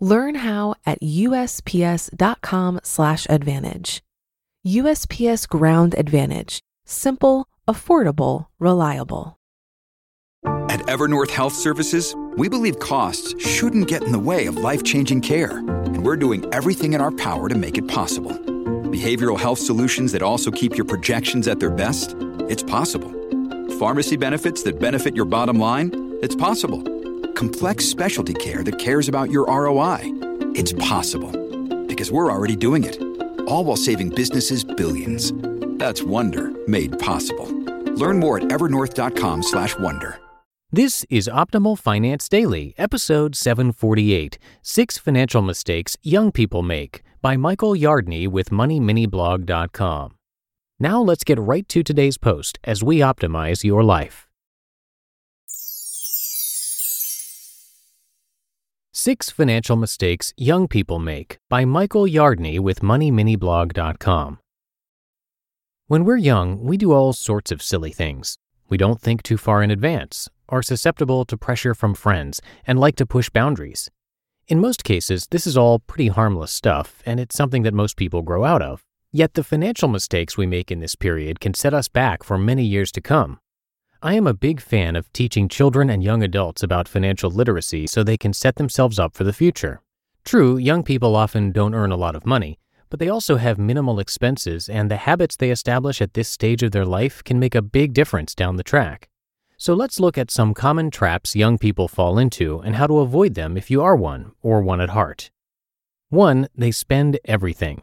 Learn how at usps.com/advantage. USPS Ground Advantage: simple, affordable, reliable. At Evernorth Health Services, we believe costs shouldn't get in the way of life-changing care, and we're doing everything in our power to make it possible. Behavioral health solutions that also keep your projections at their best? It's possible. Pharmacy benefits that benefit your bottom line? It's possible complex specialty care that cares about your ROI. It's possible because we're already doing it. All while saving businesses billions. That's Wonder made possible. Learn more at evernorth.com/wonder. This is Optimal Finance Daily, episode 748 Six Financial Mistakes Young People Make by Michael Yardney with MoneyMiniBlog.com. Now let's get right to today's post as we optimize your life. Six Financial Mistakes Young People Make by Michael Yardney with MoneyMiniBlog.com. When we're young, we do all sorts of silly things. We don't think too far in advance, are susceptible to pressure from friends, and like to push boundaries. In most cases, this is all pretty harmless stuff, and it's something that most people grow out of. Yet the financial mistakes we make in this period can set us back for many years to come. I am a big fan of teaching children and young adults about financial literacy so they can set themselves up for the future. True, young people often don't earn a lot of money, but they also have minimal expenses, and the habits they establish at this stage of their life can make a big difference down the track. So let's look at some common traps young people fall into and how to avoid them if you are one or one at heart. 1. They spend everything.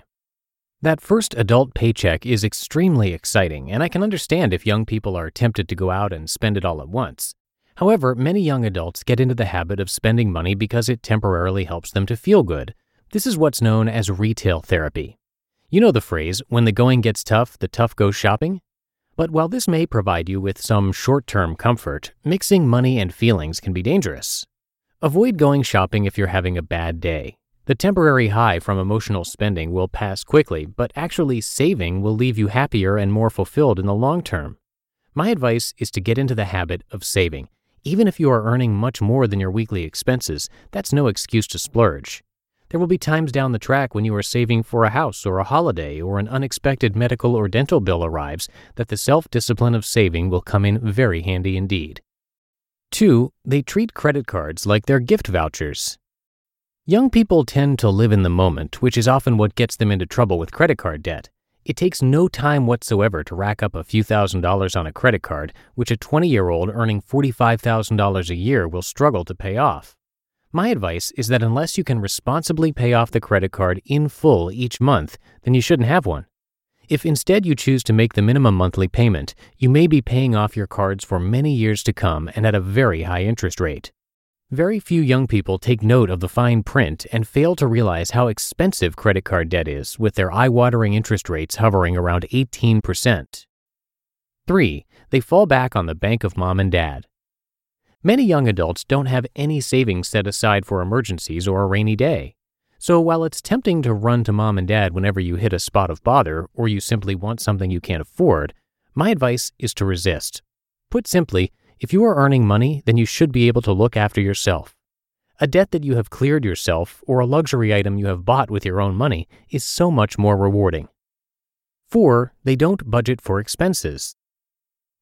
That first adult paycheck is extremely exciting, and I can understand if young people are tempted to go out and spend it all at once. However, many young adults get into the habit of spending money because it temporarily helps them to feel good. This is what's known as retail therapy. You know the phrase, when the going gets tough, the tough go shopping? But while this may provide you with some short term comfort, mixing money and feelings can be dangerous. Avoid going shopping if you're having a bad day. The temporary high from emotional spending will pass quickly, but actually saving will leave you happier and more fulfilled in the long term. My advice is to get into the habit of saving. Even if you are earning much more than your weekly expenses, that's no excuse to splurge. There will be times down the track when you are saving for a house or a holiday or an unexpected medical or dental bill arrives that the self discipline of saving will come in very handy indeed. 2. They treat credit cards like they're gift vouchers. Young people tend to live in the moment, which is often what gets them into trouble with credit card debt. It takes no time whatsoever to rack up a few thousand dollars on a credit card, which a 20 year old earning $45,000 a year will struggle to pay off. My advice is that unless you can responsibly pay off the credit card in full each month, then you shouldn't have one. If instead you choose to make the minimum monthly payment, you may be paying off your cards for many years to come and at a very high interest rate. Very few young people take note of the fine print and fail to realize how expensive credit card debt is, with their eye watering interest rates hovering around 18%. 3. They fall back on the bank of mom and dad. Many young adults don't have any savings set aside for emergencies or a rainy day. So while it's tempting to run to mom and dad whenever you hit a spot of bother or you simply want something you can't afford, my advice is to resist. Put simply, if you are earning money, then you should be able to look after yourself. A debt that you have cleared yourself or a luxury item you have bought with your own money is so much more rewarding. 4. They don't budget for expenses.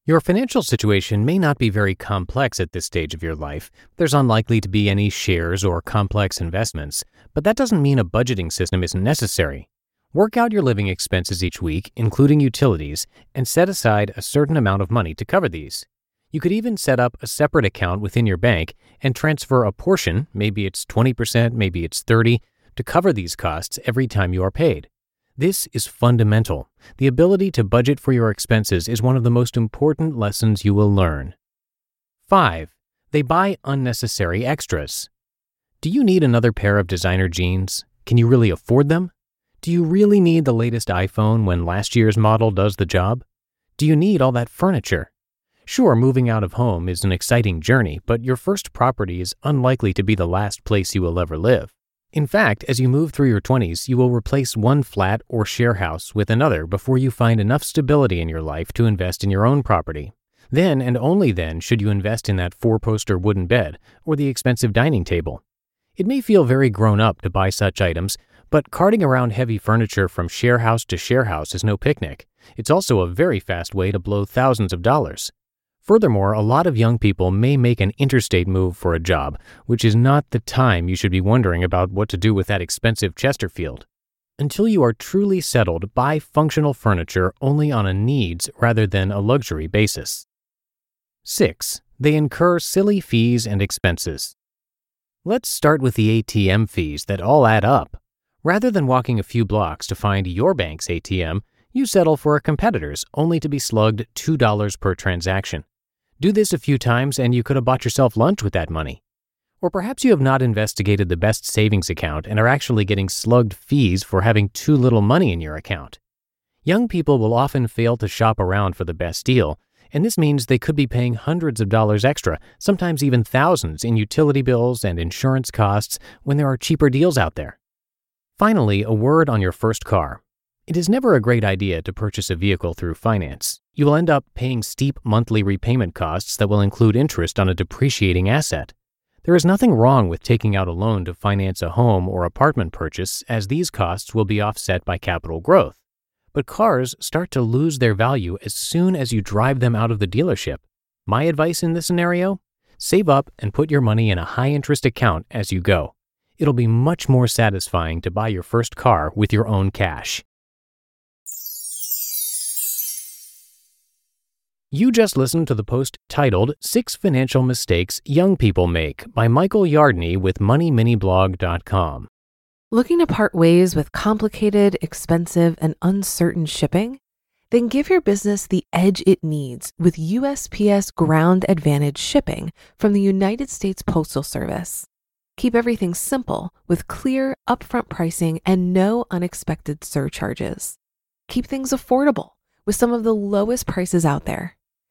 Your financial situation may not be very complex at this stage of your life. There's unlikely to be any shares or complex investments, but that doesn't mean a budgeting system isn't necessary. Work out your living expenses each week, including utilities, and set aside a certain amount of money to cover these. You could even set up a separate account within your bank and transfer a portion, maybe it's 20%, maybe it's 30, to cover these costs every time you are paid. This is fundamental. The ability to budget for your expenses is one of the most important lessons you will learn. 5. They buy unnecessary extras. Do you need another pair of designer jeans? Can you really afford them? Do you really need the latest iPhone when last year's model does the job? Do you need all that furniture? Sure, moving out of home is an exciting journey, but your first property is unlikely to be the last place you will ever live. In fact, as you move through your 20s, you will replace one flat or share house with another before you find enough stability in your life to invest in your own property. Then and only then should you invest in that four poster wooden bed or the expensive dining table. It may feel very grown up to buy such items, but carting around heavy furniture from share house to share house is no picnic. It's also a very fast way to blow thousands of dollars. Furthermore, a lot of young people may make an interstate move for a job, which is not the time you should be wondering about what to do with that expensive Chesterfield. Until you are truly settled, buy functional furniture only on a needs rather than a luxury basis. 6. They incur silly fees and expenses. Let's start with the ATM fees that all add up. Rather than walking a few blocks to find your bank's ATM, you settle for a competitor's only to be slugged $2 per transaction. Do this a few times and you could have bought yourself lunch with that money. Or perhaps you have not investigated the best savings account and are actually getting slugged fees for having too little money in your account. Young people will often fail to shop around for the best deal, and this means they could be paying hundreds of dollars extra, sometimes even thousands, in utility bills and insurance costs when there are cheaper deals out there. Finally, a word on your first car. It is never a great idea to purchase a vehicle through finance. You will end up paying steep monthly repayment costs that will include interest on a depreciating asset. There is nothing wrong with taking out a loan to finance a home or apartment purchase, as these costs will be offset by capital growth. But cars start to lose their value as soon as you drive them out of the dealership. My advice in this scenario? Save up and put your money in a high interest account as you go. It'll be much more satisfying to buy your first car with your own cash. You just listened to the post titled Six Financial Mistakes Young People Make by Michael Yardney with MoneyMiniBlog.com. Looking to part ways with complicated, expensive, and uncertain shipping? Then give your business the edge it needs with USPS Ground Advantage shipping from the United States Postal Service. Keep everything simple with clear, upfront pricing and no unexpected surcharges. Keep things affordable with some of the lowest prices out there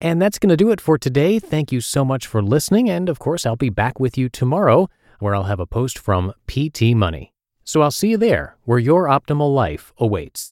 And that's going to do it for today. Thank you so much for listening. And of course, I'll be back with you tomorrow where I'll have a post from PT Money. So I'll see you there where your optimal life awaits.